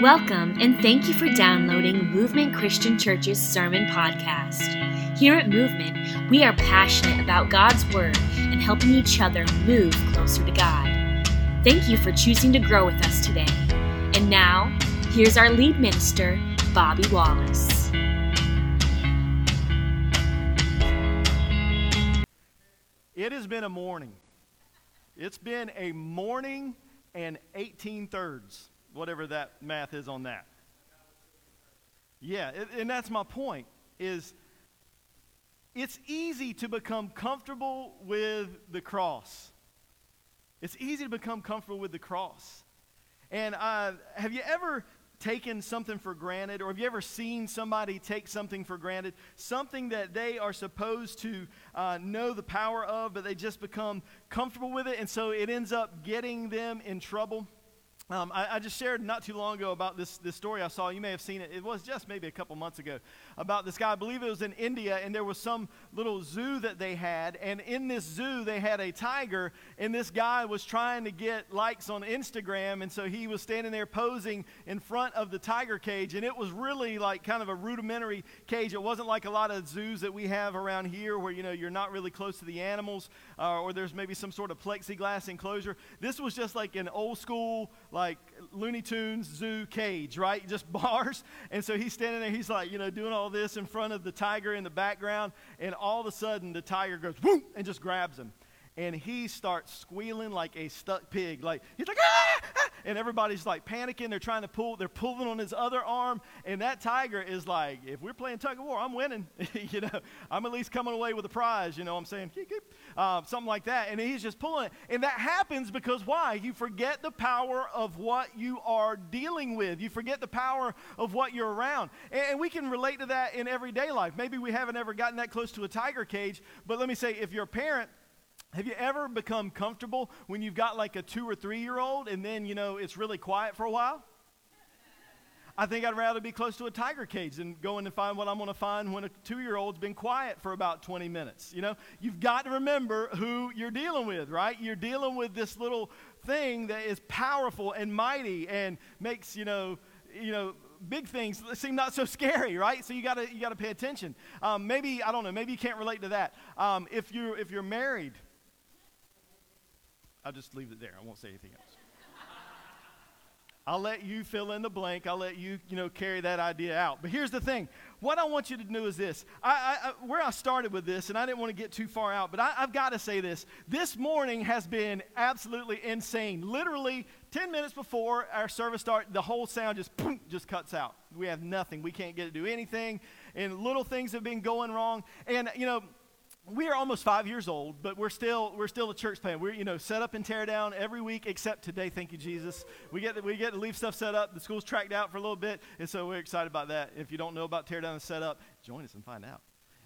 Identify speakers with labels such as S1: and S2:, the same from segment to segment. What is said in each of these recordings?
S1: Welcome and thank you for downloading Movement Christian Church's Sermon Podcast. Here at Movement, we are passionate about God's Word and helping each other move closer to God. Thank you for choosing to grow with us today. And now, here's our lead minister, Bobby Wallace.
S2: It has been a morning. It's been a morning and 18 thirds, whatever that math is on that. Yeah, and that's my point is it's easy to become comfortable with the cross. It's easy to become comfortable with the cross. And uh, have you ever taken something for granted, or have you ever seen somebody take something for granted? Something that they are supposed to uh, know the power of, but they just become comfortable with it, and so it ends up getting them in trouble. Um, I, I, just shared not too long ago about this, this story I saw. You may have seen it. It was just maybe a couple months ago about this guy. I believe it was in India, and there was some little zoo that they had. And in this zoo, they had a tiger, and this guy was trying to get likes on Instagram. And so he was standing there posing in front of the tiger cage. And it was really like kind of a rudimentary cage. It wasn't like a lot of zoos that we have around here where, you know, you're not really close to the animals uh, or there's maybe some sort of plexiglass enclosure. This was just like an old school, like, Looney Tunes zoo cage, right? Just bars. And so he's standing there, he's like, you know, doing all this in front of the tiger in the background. And all of a sudden, the tiger goes, whoop, and just grabs him and he starts squealing like a stuck pig. Like he's like, ah! ah! and everybody's like panicking. They're trying to pull. They're pulling on his other arm, and that tiger is like, if we're playing tug of war, I'm winning. you know, I'm at least coming away with a prize. You know, I'm saying, uh, something like that, and he's just pulling. And that happens because why? You forget the power of what you are dealing with. You forget the power of what you're around, and, and we can relate to that in everyday life. Maybe we haven't ever gotten that close to a tiger cage, but let me say, if you're a parent have you ever become comfortable when you've got like a two or three year old and then, you know, it's really quiet for a while? I think I'd rather be close to a tiger cage than going and find what I'm going to find when a two year old's been quiet for about 20 minutes. You know, you've got to remember who you're dealing with, right? You're dealing with this little thing that is powerful and mighty and makes, you know, you know, big things seem not so scary, right? So you gotta you gotta pay attention. Um, maybe I don't know. Maybe you can't relate to that. Um, if you if you're married I'll just leave it there. I won't say anything else. I'll let you fill in the blank. I'll let you, you know, carry that idea out. But here's the thing. What I want you to do is this. I, I, where I started with this, and I didn't want to get too far out, but I, I've got to say this. This morning has been absolutely insane. Literally, 10 minutes before our service started, the whole sound just, boom, just cuts out. We have nothing. We can't get to do anything. And little things have been going wrong. And, you know, we are almost five years old, but we're still we're still a church plant. We're you know set up and tear down every week except today. Thank you, Jesus. We get we get to leave stuff set up. The school's tracked out for a little bit, and so we're excited about that. If you don't know about tear down and set up, join us and find out.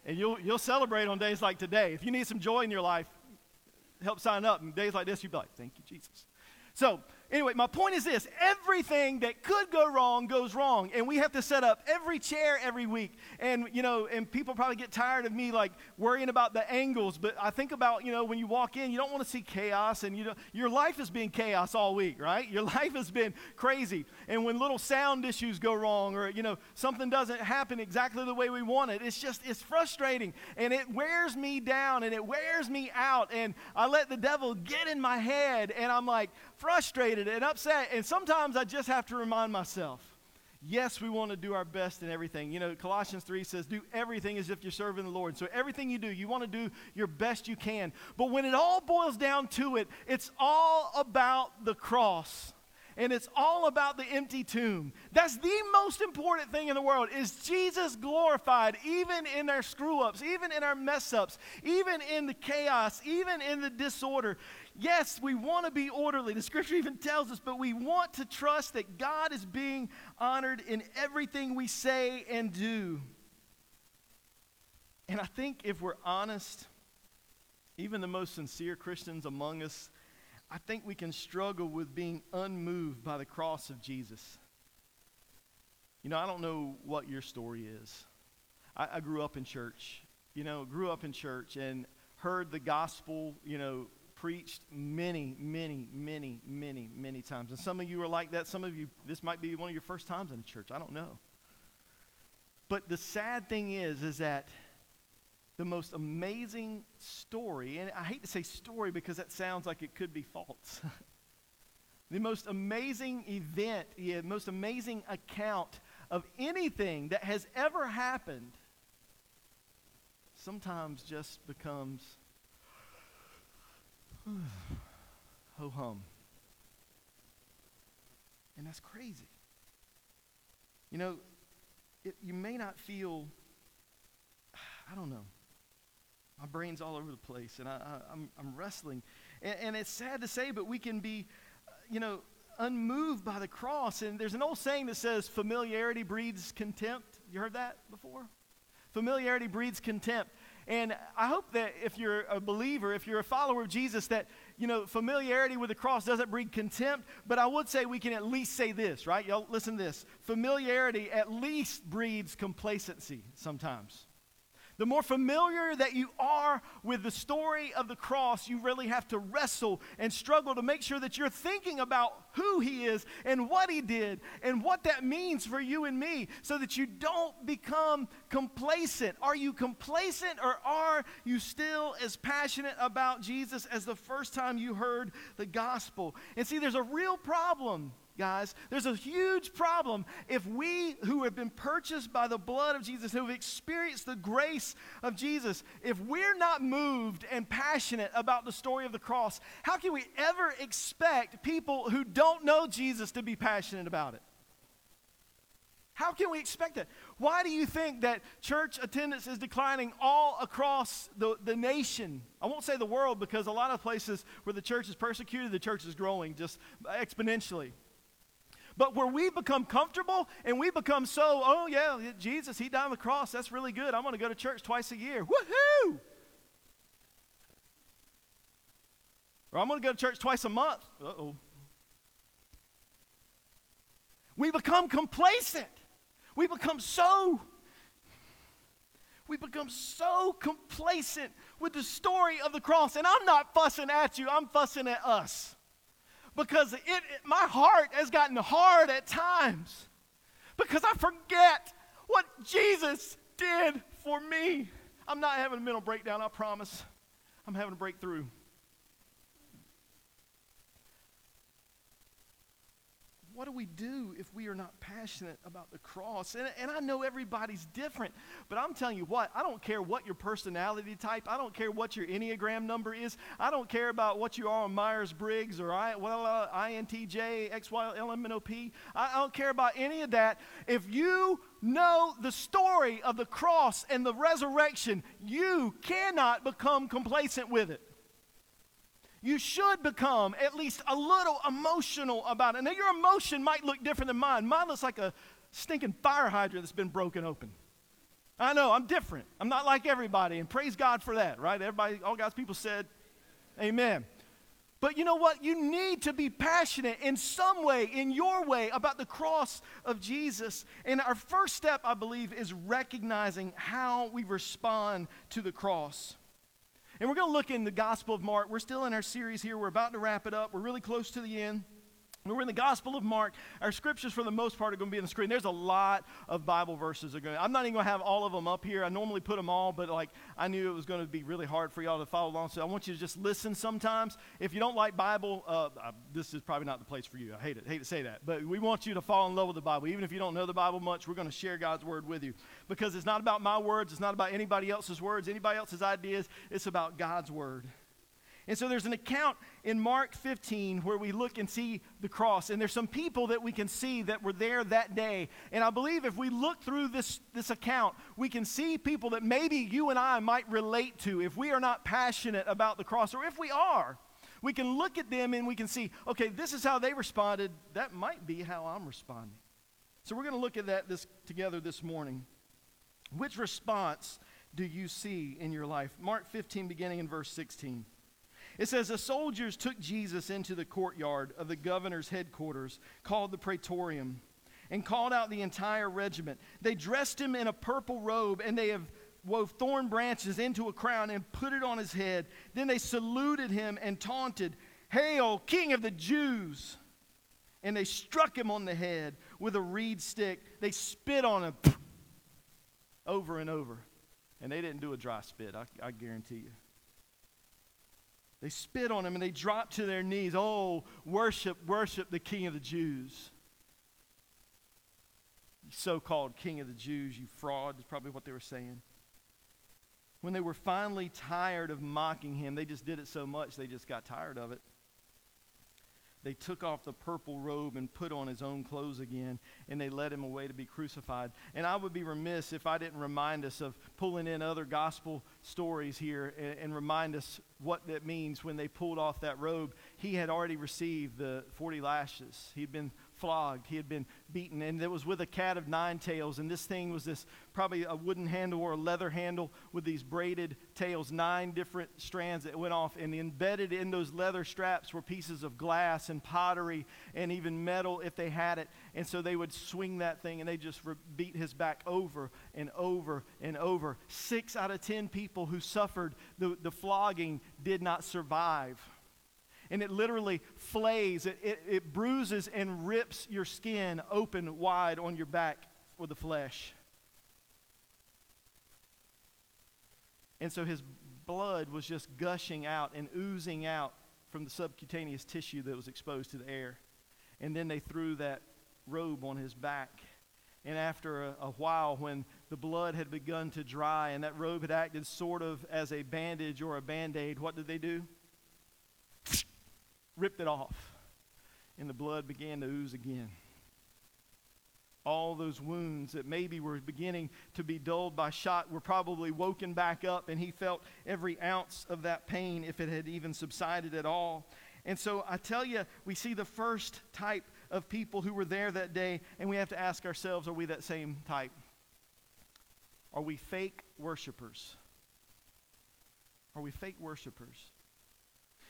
S2: And you'll you'll celebrate on days like today. If you need some joy in your life, help sign up. And days like this, you'll be like, "Thank you, Jesus." So Anyway, my point is this everything that could go wrong goes wrong. And we have to set up every chair every week. And, you know, and people probably get tired of me like worrying about the angles. But I think about, you know, when you walk in, you don't want to see chaos. And, you know, your life has been chaos all week, right? Your life has been crazy. And when little sound issues go wrong or, you know, something doesn't happen exactly the way we want it, it's just, it's frustrating. And it wears me down and it wears me out. And I let the devil get in my head. And I'm like, frustrated and upset. And sometimes I just have to remind myself yes, we want to do our best in everything. You know, Colossians 3 says, do everything as if you're serving the Lord. So everything you do, you want to do your best you can. But when it all boils down to it, it's all about the cross. And it's all about the empty tomb. That's the most important thing in the world is Jesus glorified even in our screw ups, even in our mess ups, even in the chaos, even in the disorder. Yes, we want to be orderly. The scripture even tells us, but we want to trust that God is being honored in everything we say and do. And I think if we're honest, even the most sincere Christians among us, I think we can struggle with being unmoved by the cross of Jesus. You know, I don't know what your story is. I, I grew up in church, you know, grew up in church and heard the gospel, you know, preached many, many, many, many, many times. And some of you are like that. Some of you, this might be one of your first times in a church. I don't know. But the sad thing is, is that the most amazing story, and I hate to say story because that sounds like it could be false. the most amazing event, the most amazing account of anything that has ever happened sometimes just becomes ho oh, hum. And that's crazy. You know, it, you may not feel, I don't know. My brain's all over the place, and I, am I'm, I'm wrestling. And, and it's sad to say, but we can be, uh, you know, unmoved by the cross. And there's an old saying that says, familiarity breeds contempt. You heard that before? Familiarity breeds contempt. And I hope that if you're a believer, if you're a follower of Jesus, that, you know, familiarity with the cross doesn't breed contempt, but I would say we can at least say this, right? Y'all listen to this. Familiarity at least breeds complacency sometimes. The more familiar that you are with the story of the cross, you really have to wrestle and struggle to make sure that you're thinking about who He is and what He did and what that means for you and me so that you don't become complacent. Are you complacent or are you still as passionate about Jesus as the first time you heard the gospel? And see, there's a real problem guys. There's a huge problem if we who have been purchased by the blood of Jesus, who have experienced the grace of Jesus, if we're not moved and passionate about the story of the cross, how can we ever expect people who don't know Jesus to be passionate about it? How can we expect that? Why do you think that church attendance is declining all across the, the nation? I won't say the world because a lot of places where the church is persecuted, the church is growing just exponentially. But where we become comfortable and we become so, oh yeah, Jesus, he died on the cross. That's really good. I'm going to go to church twice a year. Woohoo! Or I'm going to go to church twice a month. Uh oh. We become complacent. We become so we become so complacent with the story of the cross. And I'm not fussing at you, I'm fussing at us because it, it, my heart has gotten hard at times because I forget what Jesus did for me. I'm not having a mental breakdown, I promise. I'm having a breakthrough. What do we do if we are not passionate about the cross? And, and I know everybody's different, but I'm telling you what, I don't care what your personality type, I don't care what your Enneagram number is, I don't care about what you are on Myers Briggs or I, well, uh, INTJ, XYLMNOP. I, I don't care about any of that. If you know the story of the cross and the resurrection, you cannot become complacent with it you should become at least a little emotional about it. Now, your emotion might look different than mine. Mine looks like a stinking fire hydrant that's been broken open. I know, I'm different. I'm not like everybody, and praise God for that, right? Everybody, all God's people said, Amen. But you know what? You need to be passionate in some way, in your way, about the cross of Jesus. And our first step, I believe, is recognizing how we respond to the cross. And we're going to look in the Gospel of Mark. We're still in our series here. We're about to wrap it up. We're really close to the end. We're in the Gospel of Mark. Our scriptures, for the most part, are going to be on the screen. There's a lot of Bible verses. Are going. I'm not even going to have all of them up here. I normally put them all, but like I knew it was going to be really hard for y'all to follow along. So I want you to just listen. Sometimes, if you don't like Bible, uh, this is probably not the place for you. I hate it. Hate to say that, but we want you to fall in love with the Bible. Even if you don't know the Bible much, we're going to share God's word with you because it's not about my words. It's not about anybody else's words, anybody else's ideas. It's about God's word. And so there's an account in Mark 15 where we look and see the cross. And there's some people that we can see that were there that day. And I believe if we look through this, this account, we can see people that maybe you and I might relate to if we are not passionate about the cross, or if we are. We can look at them and we can see, okay, this is how they responded. That might be how I'm responding. So we're going to look at that this, together this morning. Which response do you see in your life? Mark 15, beginning in verse 16. It says, The soldiers took Jesus into the courtyard of the governor's headquarters, called the Praetorium, and called out the entire regiment. They dressed him in a purple robe, and they have wove thorn branches into a crown and put it on his head. Then they saluted him and taunted, Hail, King of the Jews! And they struck him on the head with a reed stick. They spit on him over and over. And they didn't do a dry spit, I, I guarantee you. They spit on him and they drop to their knees. Oh, worship, worship the King of the Jews. So called King of the Jews, you fraud, is probably what they were saying. When they were finally tired of mocking him, they just did it so much they just got tired of it they took off the purple robe and put on his own clothes again, and they led him away to be crucified. And I would be remiss if I didn't remind us of pulling in other gospel stories here and, and remind us what that means when they pulled off that robe. He had already received the 40 lashes, he'd been flogged, he had been beaten, and it was with a cat of nine tails. And this thing was this probably a wooden handle or a leather handle with these braided tails, nine different strands that went off. And embedded in those leather straps were pieces of glass and pottery and even metal if they had it. And so they would swing that thing and they just beat his back over and over and over. Six out of ten people who suffered the, the flogging did not survive and it literally flays, it, it, it bruises and rips your skin open wide on your back for the flesh. And so his blood was just gushing out and oozing out from the subcutaneous tissue that was exposed to the air. And then they threw that robe on his back. And after a, a, while, when the blood had begun to dry and that robe had acted sort of as a bandage or a band aid, what did they do? Ripped it off, and the blood began to ooze again. All those wounds that maybe were beginning to be dulled by shot were probably woken back up, and he felt every ounce of that pain if it had even subsided at all. And so I tell you, we see the first type of people who were there that day, and we have to ask ourselves are we that same type? Are we fake worshipers? Are we fake worshipers?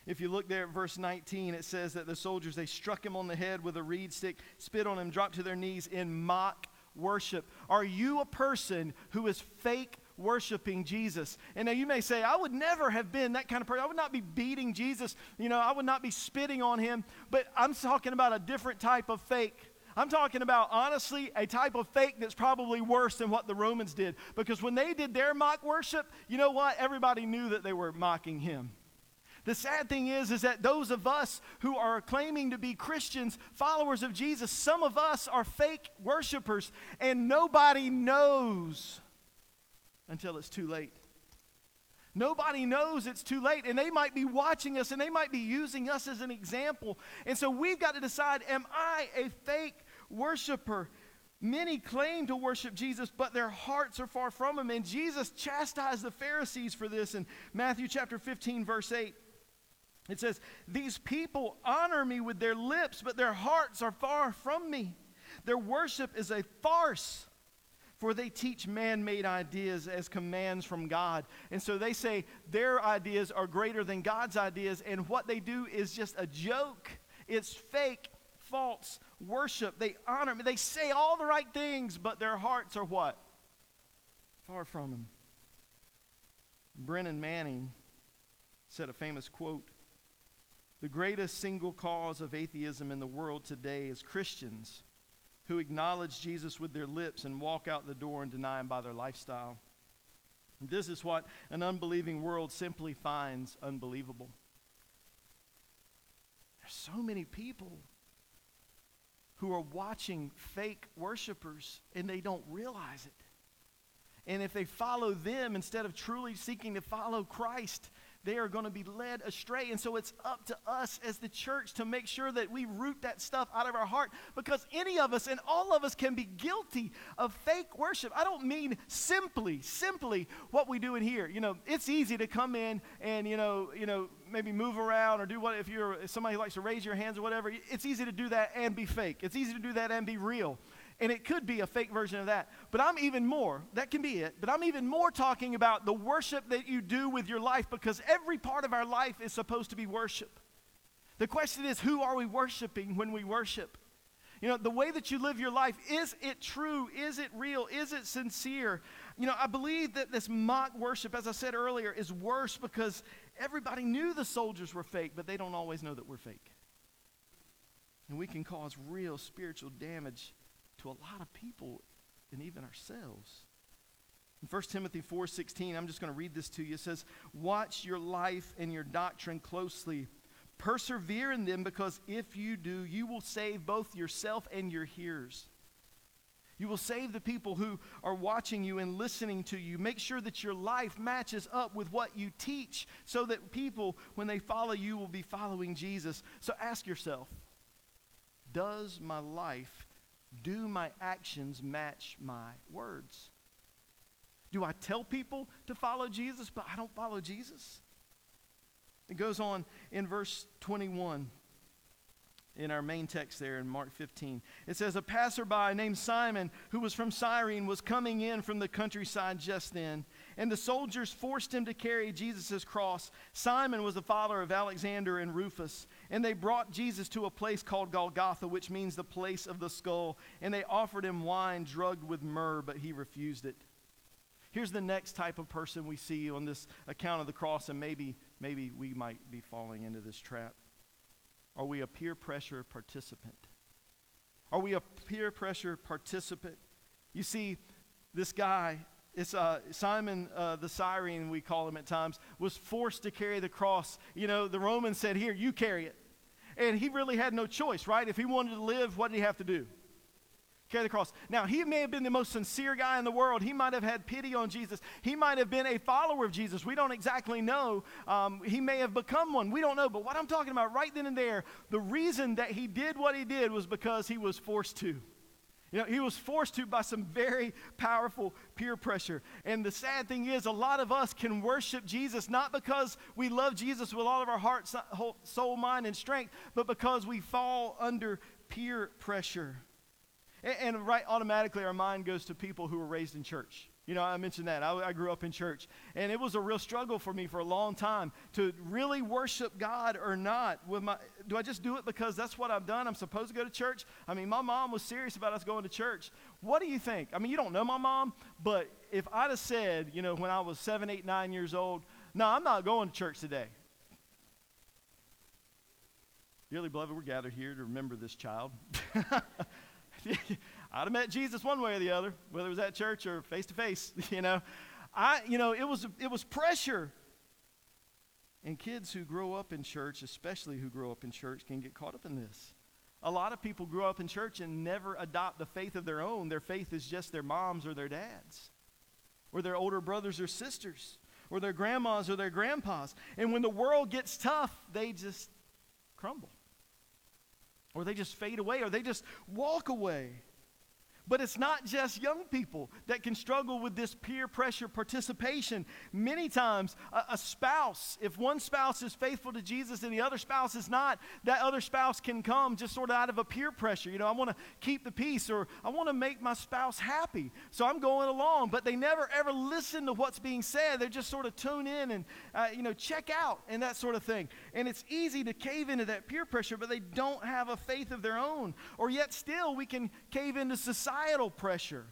S2: If you look there at verse 19, it says that the soldiers, they struck him on the head with a reed stick, spit on him, dropped to their knees in mock worship. Are you a person who is fake worshiping Jesus? And now you may say, I would never have been that kind of person. I would not be beating Jesus. You know, I would not be spitting on him. But I'm talking about a different type of fake. I'm talking about, honestly, a type of fake that's probably worse than what the Romans did. Because when they did their mock worship, you know what? Everybody knew that they were mocking him. The sad thing is, is that those of us who are claiming to be Christians, followers of Jesus, some of us are fake worshipers, and nobody knows until it's too late. Nobody knows it's too late, and they might be watching us and they might be using us as an example. And so we've got to decide am I a fake worshiper? Many claim to worship Jesus, but their hearts are far from him. And Jesus chastised the Pharisees for this in Matthew chapter 15, verse 8. It says, These people honor me with their lips, but their hearts are far from me. Their worship is a farce, for they teach man made ideas as commands from God. And so they say their ideas are greater than God's ideas, and what they do is just a joke. It's fake, false worship. They honor me. They say all the right things, but their hearts are what? Far from Him. Brennan Manning said a famous quote the greatest single cause of atheism in the world today is Christians who acknowledge Jesus with their lips and walk out the door and deny him by their lifestyle. And this is what an unbelieving world simply finds unbelievable. There's so many people who are watching fake worshipers and they don't realize it. And if they follow them instead of truly seeking to follow Christ, they are going to be led astray. And so it's up to us as the church to make sure that we root that stuff out of our heart because any of us and all of us can be guilty of fake worship. I don't mean simply, simply what we do in here. You know, it's easy to come in and, you know, you know, maybe move around or do what if you're somebody who likes to raise your hands or whatever. It's easy to do that and be fake. It's easy to do that and be real. And it could be a fake version of that. But I'm even more, that can be it, but I'm even more talking about the worship that you do with your life because every part of our life is supposed to be worship. The question is, who are we worshiping when we worship? You know, the way that you live your life, is it true? Is it real? Is it sincere? You know, I believe that this mock worship, as I said earlier, is worse because everybody knew the soldiers were fake, but they don't always know that we're fake. And we can cause real spiritual damage to a lot of people and even ourselves. In 1 Timothy 4:16, I'm just going to read this to you. It says, "Watch your life and your doctrine closely. Persevere in them because if you do, you will save both yourself and your hearers." You will save the people who are watching you and listening to you. Make sure that your life matches up with what you teach so that people, when they follow you, will be following Jesus. So ask yourself Does my life, do my actions match my words? Do I tell people to follow Jesus, but I don't follow Jesus? It goes on in verse 21 in our main text there in Mark 15. It says, A passerby named Simon, who was from Cyrene, was coming in from the countryside just then, and the soldiers forced him to carry Jesus' cross. Simon was the father of Alexander and Rufus, and they brought Jesus to a place called Golgotha, which means the place of the skull, and they offered him wine drugged with myrrh, but he refused it. Here's the next type of person we see on this account of the cross, and maybe, maybe we might be falling into this trap. Are we a peer pressure participant? Are we a peer pressure participant? You see, this guy, it's uh, Simon uh, the Cyrene, we call him at times, was forced to carry the cross. You know, the Romans said, Here, you carry it. And he really had no choice, right? If he wanted to live, what did he have to do? carry the cross. Now, he may have been the most sincere guy in the world. He might have had pity on Jesus. He might have been a follower of Jesus. We don't exactly know. Um, he may have become one. We don't know. But what I'm talking about right then and there, the reason that he did what he did was because he was forced to. You know, he was forced to by some very powerful peer pressure. And the sad thing is, a lot of us can worship Jesus not because we love Jesus with all of our heart, soul, mind, and strength, but because we fall under peer pressure. And, and, right automatically, our mind goes to people who were raised in church. You know, I mentioned that. I, I, grew up in church. And it was a real struggle for me for a long time to really worship God or not. With my, do I just do it because that's what I've done? I'm supposed to go to church? I mean, my mom was serious about us going to church. What do you think? I mean, you don't know my mom, but if I'd have said, you know, when I was seven, eight, nine years old, no, I'm not going to church today. Dearly beloved, we're gathered here to remember this child. I'd have met Jesus one way or the other, whether it was at church or face to face, you know. I, you know, it was, it was pressure. And kids who grow up in church, especially who grow up in church, can get caught up in this. A lot of people grow up in church and never adopt the faith of their own. Their faith is just their moms or their dads, or their older brothers or sisters, or their grandmas or their grandpas. And when the world gets tough, they just crumble or they just fade away, or they just walk away. But it's not just young people that can struggle with this peer pressure participation. Many times, a, a, spouse, if one spouse is faithful to Jesus and the other spouse is not, that other spouse can come just sort of out of a peer pressure. You know, I want to keep the peace or I want to make my spouse happy. So I'm going along. But they never ever listen to what's being said. They just sort of tune in and, uh, you know, check out and that sort of thing. And it's easy to cave into that peer pressure, but they don't have a faith of their own. Or yet still, we can cave into society societal pressure.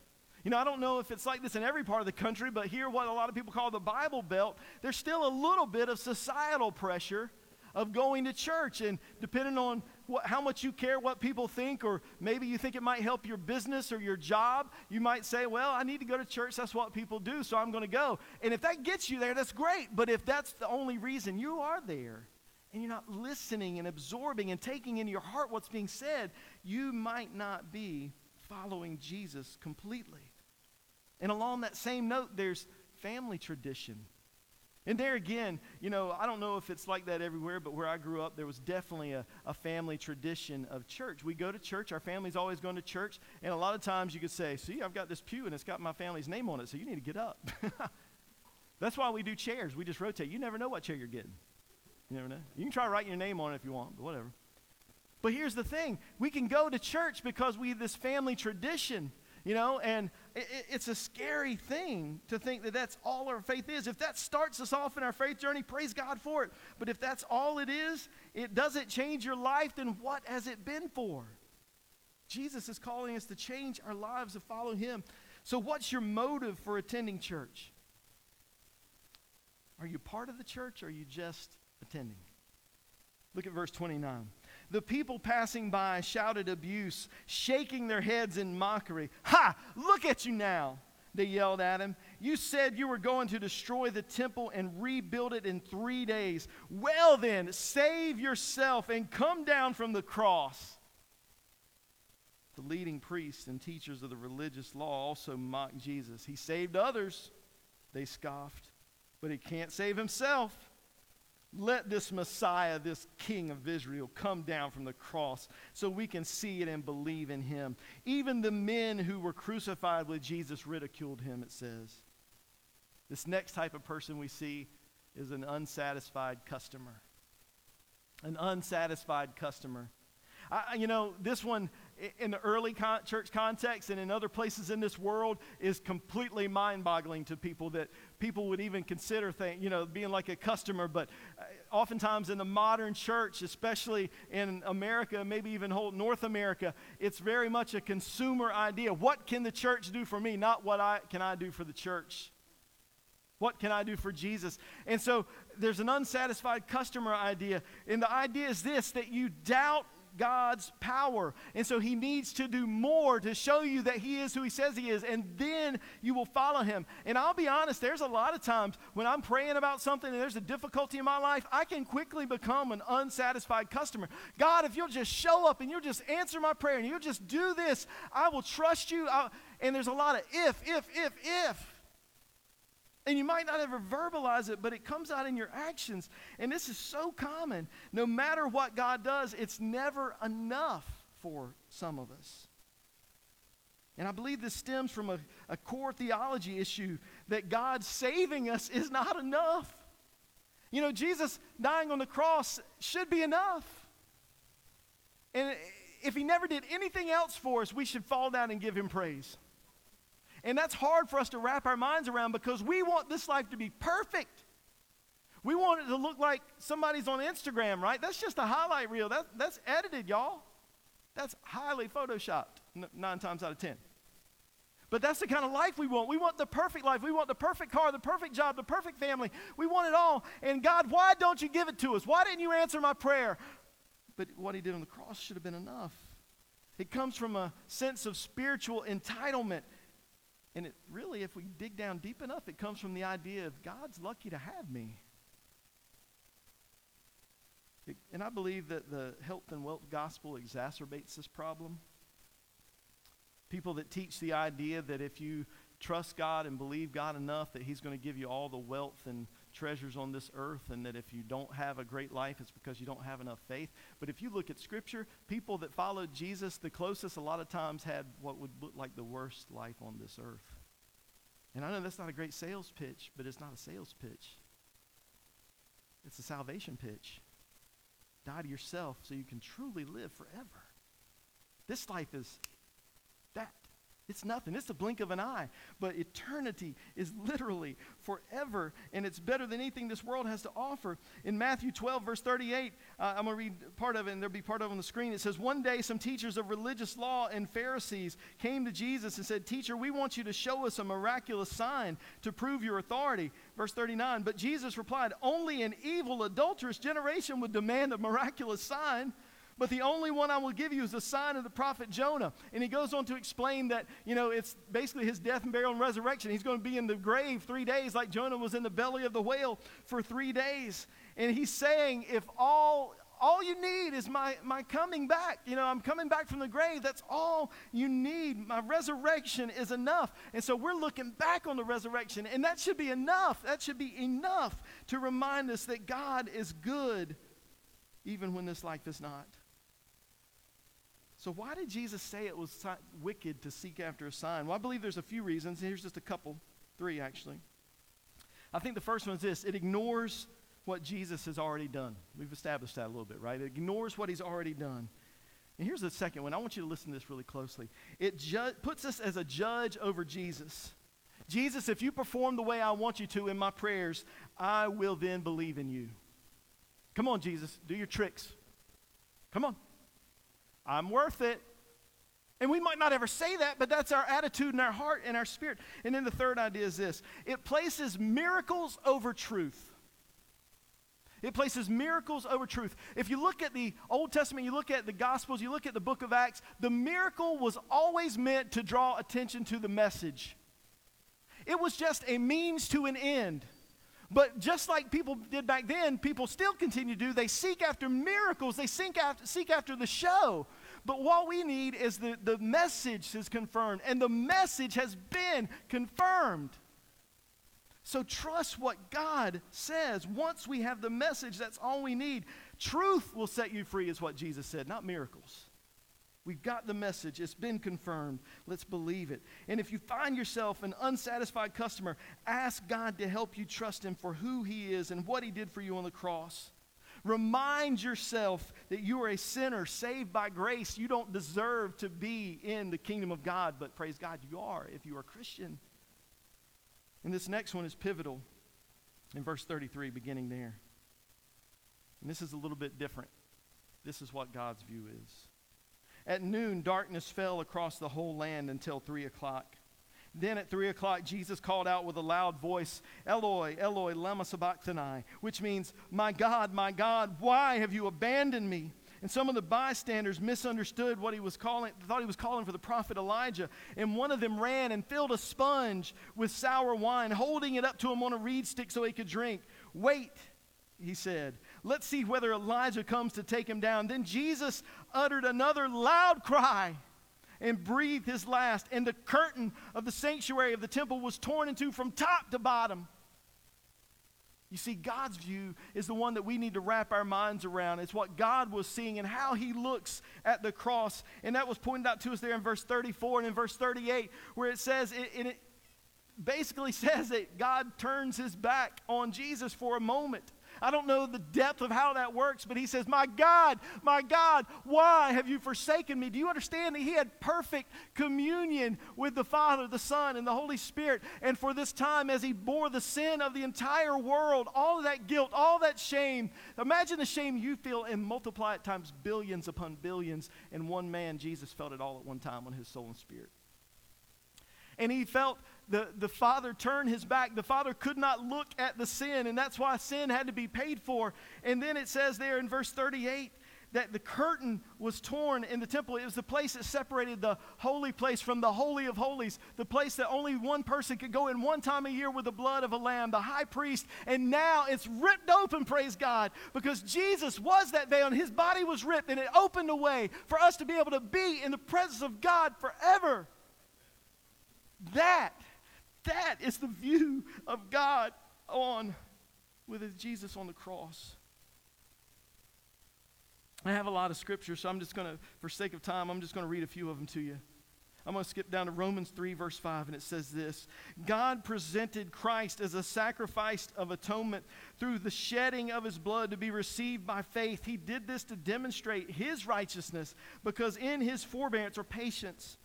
S2: You know, I don't know if it's like this in every part of the country, but here, what a lot of people call the Bible Belt, there's still a little bit of societal pressure of going to church. And depending on what, how much you care what people think, or maybe you think it might help your business or your job, you might say, Well, I need to go to church. That's what people do, so I'm going to go. And if that gets you there, that's great. But if that's the only reason you are there, and you're not listening and absorbing and taking into your heart what's being said, you might not be following Jesus completely. And along that same note, there's family tradition. And there again, you know, I don't know if it's like that everywhere, but where I grew up, there was definitely a, a family tradition of church. We go to church, our family's always going to church, and a lot of times you could say, See, I've got this pew and it's got my family's name on it, so you need to get up. That's why we do chairs. We just rotate. You never know what chair you're getting. You never know. You can try writing your name on it if you want, but whatever. But here's the thing we can go to church because we have this family tradition, you know, and it, it's a scary thing to think that that's all our faith is. If that starts us off in our faith journey, praise God for it. But if that's all it is, it doesn't change your life, then what has it been for? Jesus is calling us to change our lives to follow him. So, what's your motive for attending church? Are you part of the church or are you just attending? Look at verse 29. The people passing by shouted abuse, shaking their heads in mockery. Ha! Look at you now! They yelled at him. You said you were going to destroy the temple and rebuild it in three days. Well, then, save yourself and come down from the cross. The leading priests and teachers of the religious law also mocked Jesus. He saved others, they scoffed, but he can't save himself. Let this Messiah, this King of Israel, come down from the cross so we can see it and believe in him. Even the men who were crucified with Jesus ridiculed him, it says. This next type of person we see is an unsatisfied customer. An unsatisfied customer. I, you know, this one in the early con- church context and in other places in this world is completely mind-boggling to people that people would even consider thing, you know, being like a customer. But uh, oftentimes in the modern church, especially in America, maybe even whole North America, it's very much a consumer idea. What can the church do for me? Not what I can I do for the church. What can I do for Jesus? And so there's an unsatisfied customer idea. And the idea is this that you doubt God's power. And so he needs to do more to show you that he is who he says he is, and then you will follow him. And I'll be honest, there's a lot of times when I'm praying about something and there's a difficulty in my life, I can quickly become an unsatisfied customer. God, if you'll just show up and you'll just answer my prayer and you'll just do this, I will trust you. I'll, and there's a lot of if, if, if, if. And you might not ever verbalize it, but it comes out in your actions. And this is so common. No matter what God does, it's never enough for some of us. And I believe this stems from a, a core theology issue that God saving us is not enough. You know, Jesus dying on the cross should be enough. And if he never did anything else for us, we should fall down and give him praise. And that's hard for us to wrap our minds around because we want this life to be perfect. We want it to look like somebody's on Instagram, right? That's just a highlight reel. That, that's edited, y'all. That's highly photoshopped, nine times out of ten. But that's the kind of life we want. We want the perfect life. We want the perfect car, the perfect job, the perfect family. We want it all. And God, why don't you give it to us? Why didn't you answer my prayer? But what he did on the cross should have been enough. It comes from a sense of spiritual entitlement and it really, if we dig down deep enough, it comes from the idea of God's lucky to have me. It, and I believe that the health and wealth gospel exacerbates this problem. People that teach the idea that if you trust God and believe God enough, that He's going to give you all the wealth and treasures on this earth, and that if you don't have a great life, it's because you don't have enough faith. But if you look at Scripture, people that followed Jesus the closest, a lot of times had what would look like the worst life on this earth. And I know that's not a great sales pitch, but it's not a sales pitch. It's a salvation pitch. Die to yourself so you can truly live forever. This life is that. It's nothing. It's a blink of an eye. But eternity is literally forever, and it's better than anything this world has to offer. In Matthew 12, verse 38, uh, I'm going to read part of it, and there'll be part of it on the screen. It says, One day some teachers of religious law and Pharisees came to Jesus and said, Teacher, we want you to show us a miraculous sign to prove your authority. Verse 39, but Jesus replied, Only an evil, adulterous generation would demand a miraculous sign. But the only one I will give you is the sign of the prophet Jonah. And he goes on to explain that, you know, it's basically his death and burial and resurrection. He's going to be in the grave three days, like Jonah was in the belly of the whale for three days. And he's saying, if all all you need is my, my coming back. You know, I'm coming back from the grave. That's all you need. My resurrection is enough. And so we're looking back on the resurrection, and that should be enough. That should be enough to remind us that God is good, even when this life is not. So, why did Jesus say it was wicked to seek after a sign? Well, I believe there's a few reasons. Here's just a couple, three actually. I think the first one is this it ignores what Jesus has already done. We've established that a little bit, right? It ignores what he's already done. And here's the second one. I want you to listen to this really closely. It ju- puts us as a judge over Jesus. Jesus, if you perform the way I want you to in my prayers, I will then believe in you. Come on, Jesus, do your tricks. Come on. I'm worth it. And we might not ever say that, but that's our attitude and our heart and our spirit. And then the third idea is this it places miracles over truth. It places miracles over truth. If you look at the Old Testament, you look at the Gospels, you look at the book of Acts, the miracle was always meant to draw attention to the message. It was just a means to an end. But just like people did back then, people still continue to do. They seek after miracles, they seek after, seek after the show. But what we need is the, the message is confirmed, and the message has been confirmed. So trust what God says. Once we have the message, that's all we need. Truth will set you free, is what Jesus said, not miracles. We've got the message. It's been confirmed. Let's believe it. And if you find yourself an unsatisfied customer, ask God to help you trust Him for who He is and what He did for you on the cross. Remind yourself that you are a sinner saved by grace. You don't deserve to be in the kingdom of God, but praise God, you are if you are a Christian. And this next one is pivotal in verse 33, beginning there. And this is a little bit different. This is what God's view is. At noon, darkness fell across the whole land until 3 o'clock. Then at 3 o'clock, Jesus called out with a loud voice, Eloi, Eloi, lama sabachthani, which means, My God, my God, why have you abandoned me? And some of the bystanders misunderstood what he was calling, thought he was calling for the prophet Elijah. And one of them ran and filled a sponge with sour wine, holding it up to him on a reed stick so he could drink. Wait, he said. Let's see whether Elijah comes to take him down. Then Jesus uttered another loud cry and breathed his last. And the curtain of the sanctuary of the temple was torn in two from top to bottom. You see, God's view is the one that we need to wrap our minds around. It's what God was seeing and how He looks at the cross. And that was pointed out to us there in verse 34 and in verse 38, where it says, it, it basically says that God turns His back on Jesus for a moment. I don't know the depth of how that works, but he says, My God, my God, why have you forsaken me? Do you understand that he had perfect communion with the Father, the Son, and the Holy Spirit? And for this time, as he bore the sin of the entire world, all of that guilt, all that shame, imagine the shame you feel and multiply it times billions upon billions. And one man, Jesus, felt it all at one time on his soul and spirit. And he felt the, the father turned his back. The father could not look at the sin, and that's why sin had to be paid for. And then it says there in verse 38 that the curtain was torn in the temple. It was the place that separated the holy place from the Holy of Holies, the place that only one person could go in one time a year with the blood of a lamb, the high priest. And now it's ripped open, praise God, because Jesus was that veil and his body was ripped and it opened a way for us to be able to be in the presence of God forever. That that is the view of God on with Jesus on the cross. I have a lot of scripture, so I'm just going to, for sake of time, I'm just going to read a few of them to you. I'm going to skip down to Romans 3, verse 5, and it says this God presented Christ as a sacrifice of atonement through the shedding of his blood to be received by faith. He did this to demonstrate his righteousness because in his forbearance or patience,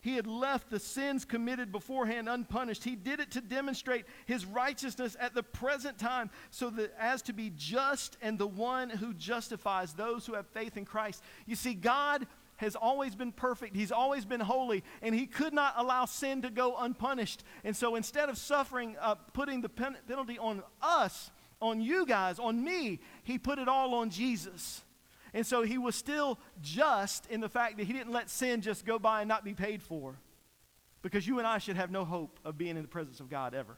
S2: he had left the sins committed beforehand unpunished. He did it to demonstrate his righteousness at the present time, so that as to be just and the one who justifies those who have faith in Christ. You see, God has always been perfect. He's always been holy, and he could not allow sin to go unpunished. And so instead of suffering, uh, putting the pen- penalty on us, on you guys, on me, he put it all on Jesus. And so he was still just in the fact that he didn't let sin just go by and not be paid for. Because you and I should have no hope of being in the presence of God ever.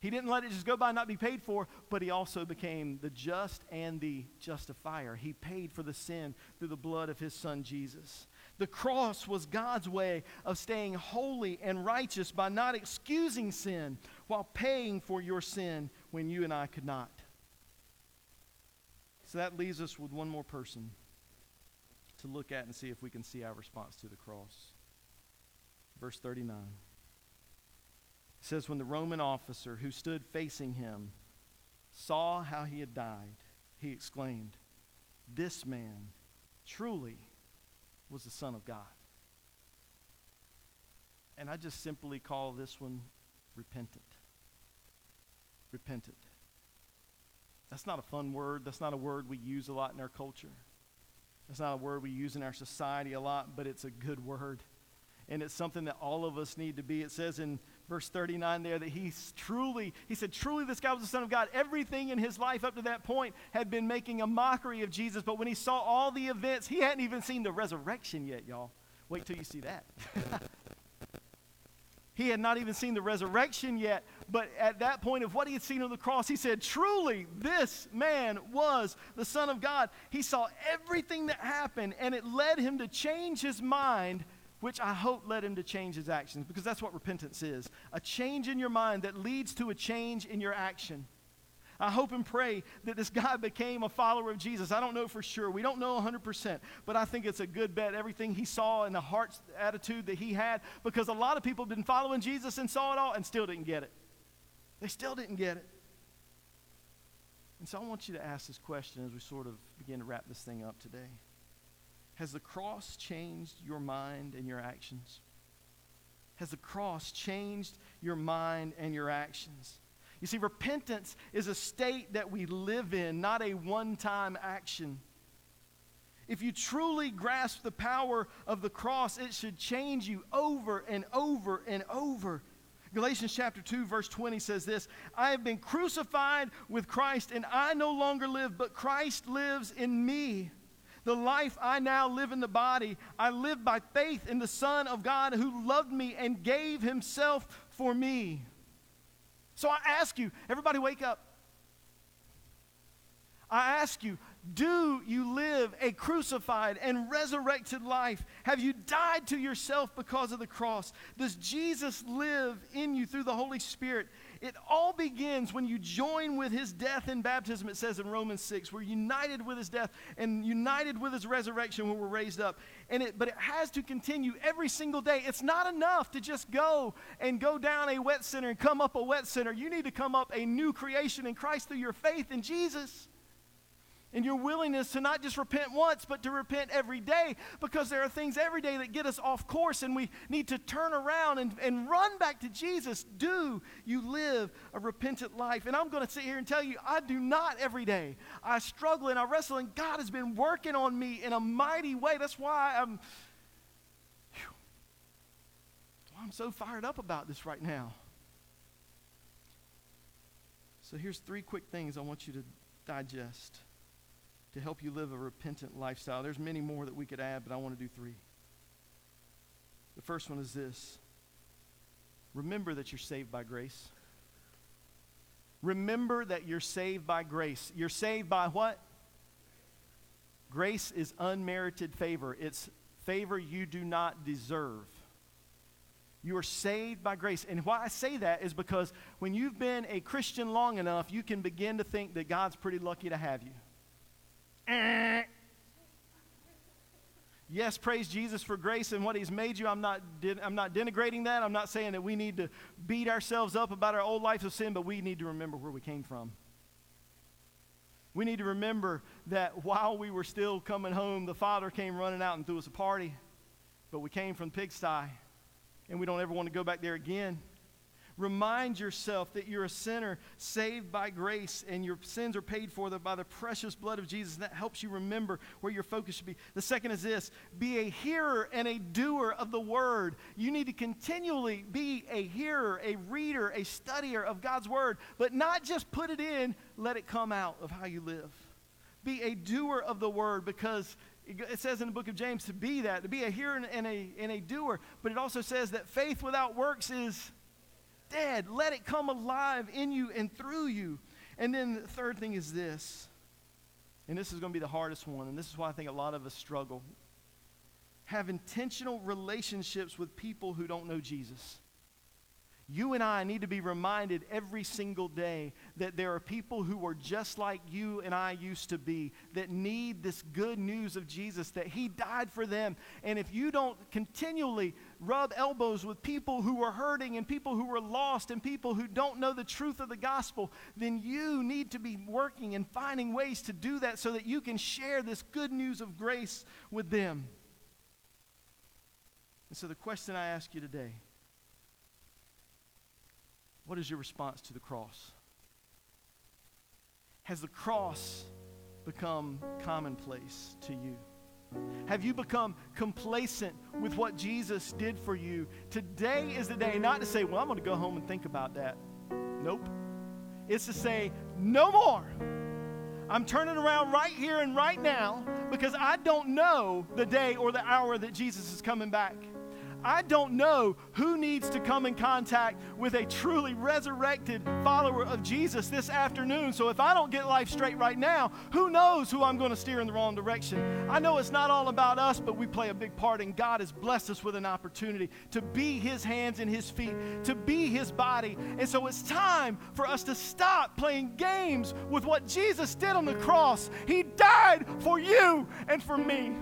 S2: He didn't let it just go by and not be paid for, but he also became the just and the justifier. He paid for the sin through the blood of his son Jesus. The cross was God's way of staying holy and righteous by not excusing sin while paying for your sin when you and I could not. So that leaves us with one more person to look at and see if we can see our response to the cross. Verse 39 it says, When the Roman officer who stood facing him saw how he had died, he exclaimed, This man truly was the Son of God. And I just simply call this one repentant. Repentant. That's not a fun word. That's not a word we use a lot in our culture. That's not a word we use in our society a lot, but it's a good word. And it's something that all of us need to be. It says in verse 39 there that he's truly, he said, truly this guy was the Son of God. Everything in his life up to that point had been making a mockery of Jesus. But when he saw all the events, he hadn't even seen the resurrection yet, y'all. Wait till you see that. he had not even seen the resurrection yet. But at that point of what he had seen on the cross, he said, Truly, this man was the Son of God. He saw everything that happened, and it led him to change his mind which I hope led him to change his actions because that's what repentance is a change in your mind that leads to a change in your action. I hope and pray that this guy became a follower of Jesus. I don't know for sure. We don't know 100%, but I think it's a good bet. Everything he saw and the heart's attitude that he had, because a lot of people have been following Jesus and saw it all and still didn't get it. They still didn't get it. And so I want you to ask this question as we sort of begin to wrap this thing up today. Has the cross changed your mind and your actions? Has the cross changed your mind and your actions? You see, repentance is a state that we live in, not a one time action. If you truly grasp the power of the cross, it should change you over and over and over. Galatians chapter 2, verse 20 says this I have been crucified with Christ, and I no longer live, but Christ lives in me. The life I now live in the body, I live by faith in the Son of God who loved me and gave himself for me. So I ask you, everybody wake up. I ask you, do you live a crucified and resurrected life? Have you died to yourself because of the cross? Does Jesus live in you through the Holy Spirit? It all begins when you join with his death in baptism, it says in Romans 6. We're united with his death and united with his resurrection when we're raised up. And it, but it has to continue every single day. It's not enough to just go and go down a wet center and come up a wet center. You need to come up a new creation in Christ through your faith in Jesus and your willingness to not just repent once, but to repent every day because there are things every day that get us off course and we need to turn around and, and run back to Jesus. Do you live a repentant life? And I'm going to sit here and tell you, I do not every day. I struggle and I wrestle, and God has been working on me in a mighty way. That's why I'm. I'm so fired up about this right now. So here's three quick things I want you to digest to help you live a repentant lifestyle. There's many more that we could add, but I want to do three. The first one is this remember that you're saved by grace. Remember that you're saved by grace. You're saved by what? Grace is unmerited favor, it's favor you do not deserve. You are saved by grace. And why I say that is because when you've been a Christian long enough, you can begin to think that God's pretty lucky to have you. Yes, praise Jesus for grace and what He's made you. I'm not, I'm not denigrating that. I'm not saying that we need to beat ourselves up about our old life of sin, but we need to remember where we came from. We need to remember that while we were still coming home, the Father came running out and threw us a party, but we came from pigsty, and we don't ever want to go back there again. Remind yourself that you're a sinner saved by grace and your sins are paid for by the precious blood of Jesus. And that helps you remember where your focus should be. The second is this be a hearer and a doer of the word. You need to continually be a hearer, a reader, a studier of God's word, but not just put it in, let it come out of how you live. Be a doer of the word because it says in the book of James to be that, to be a hearer and a, and a doer. But it also says that faith without works is dead. Let it come alive in you and through you. And then the third thing is this, and this is going to be the hardest one, and this is why I think a lot of us struggle. Have intentional relationships with people who don't know Jesus. You and I need to be reminded every single day that there are people who are just like you and I used to be that need this good news of Jesus, that He died for them. And if you don't continually rub elbows with people who are hurting and people who are lost and people who don't know the truth of the gospel, then you need to be working and finding ways to do that so that you can share this good news of grace with them. And so the question I ask you today what is your response to the cross? Has the cross become commonplace to you? Have you become complacent with what Jesus did for you? Today is the day not to say, Well, I'm going to go home and think about that. Nope. It's to say, No more. I'm turning around right here and right now because I don't know the day or the hour that Jesus is coming back. I don't know who needs to come in contact with a truly resurrected follower of Jesus this afternoon. So if I don't get life straight right now, who knows who I'm going to steer in the wrong direction? I know it's not all about us, but we play a big part, and God has blessed us with an opportunity to be His hands and His feet, to be His body. And so it's time for us to stop playing games with what Jesus did on the cross. He died for you and for me.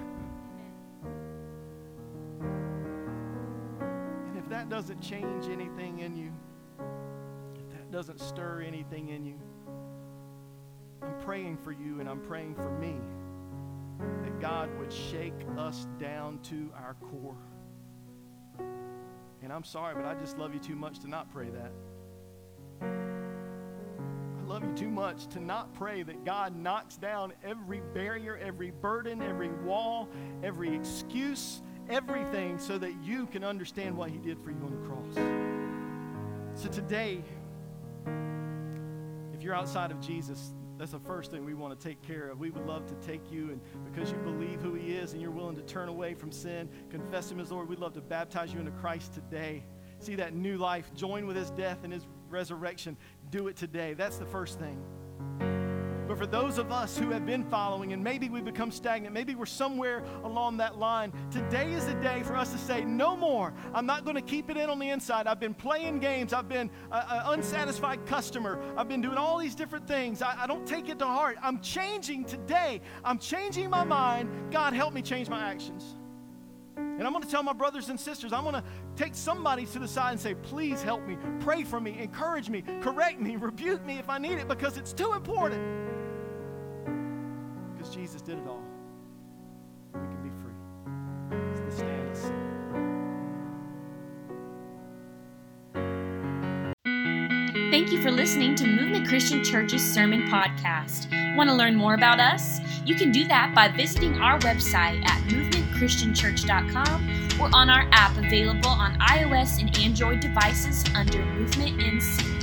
S2: That doesn't change anything in you, if that doesn't stir anything in you, I'm praying for you and I'm praying for me that God would shake us down to our core. And I'm sorry, but I just love you too much to not pray that. I love you too much to not pray that God knocks down every barrier, every burden, every wall, every excuse, everything so that you can understand what He did for you on the cross. So today, if you're outside of Jesus, that's the first thing we want to take care of. We would love to take you, and because you believe who He is and you're willing to turn away from sin, confess Him as Lord, we'd love to baptize you into Christ today. See that new life, join with His death and His resurrection. Do it today. That's the first thing. But for those of us who have been following and maybe we've become stagnant, maybe we're somewhere along that line, today is the day for us to say, No more. I'm not going to keep it in on the inside. I've been playing games. I've been an unsatisfied customer. I've been doing all these different things. I, I don't take it to heart. I'm changing today. I'm changing my mind. God, help me change my actions. And I'm going to tell my brothers and sisters, I'm going to take somebody to the side and say, please help me, pray for me, encourage me, correct me, rebuke me if I need it because it's too important. Jesus did it all. We can be free. It's the.
S1: Thank you for listening to Movement Christian Church's Sermon Podcast. Want to learn more about us? You can do that by visiting our website at movementchristianchurch.com or on our app available on iOS and Android devices under Movement NC.